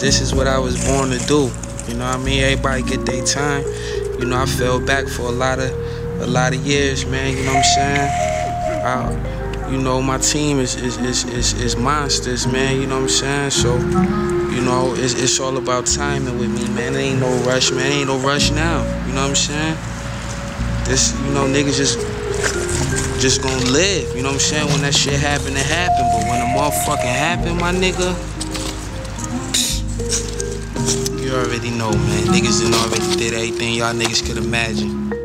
this is what I was born to do. You know what I mean? Everybody get their time. You know, I fell back for a lot of a lot of years, man. You know what I'm saying? I, you know, my team is is, is is is monsters, man. You know what I'm saying? So, you know, it's it's all about timing with me, man. Ain't no rush, man. Ain't no rush now. You know what I'm saying? This, you know, niggas just just gonna live. You know what I'm saying? When that shit happen, it happen. But when the motherfucking happen, my nigga. Already know, man. Niggas done already did everything y'all niggas could imagine.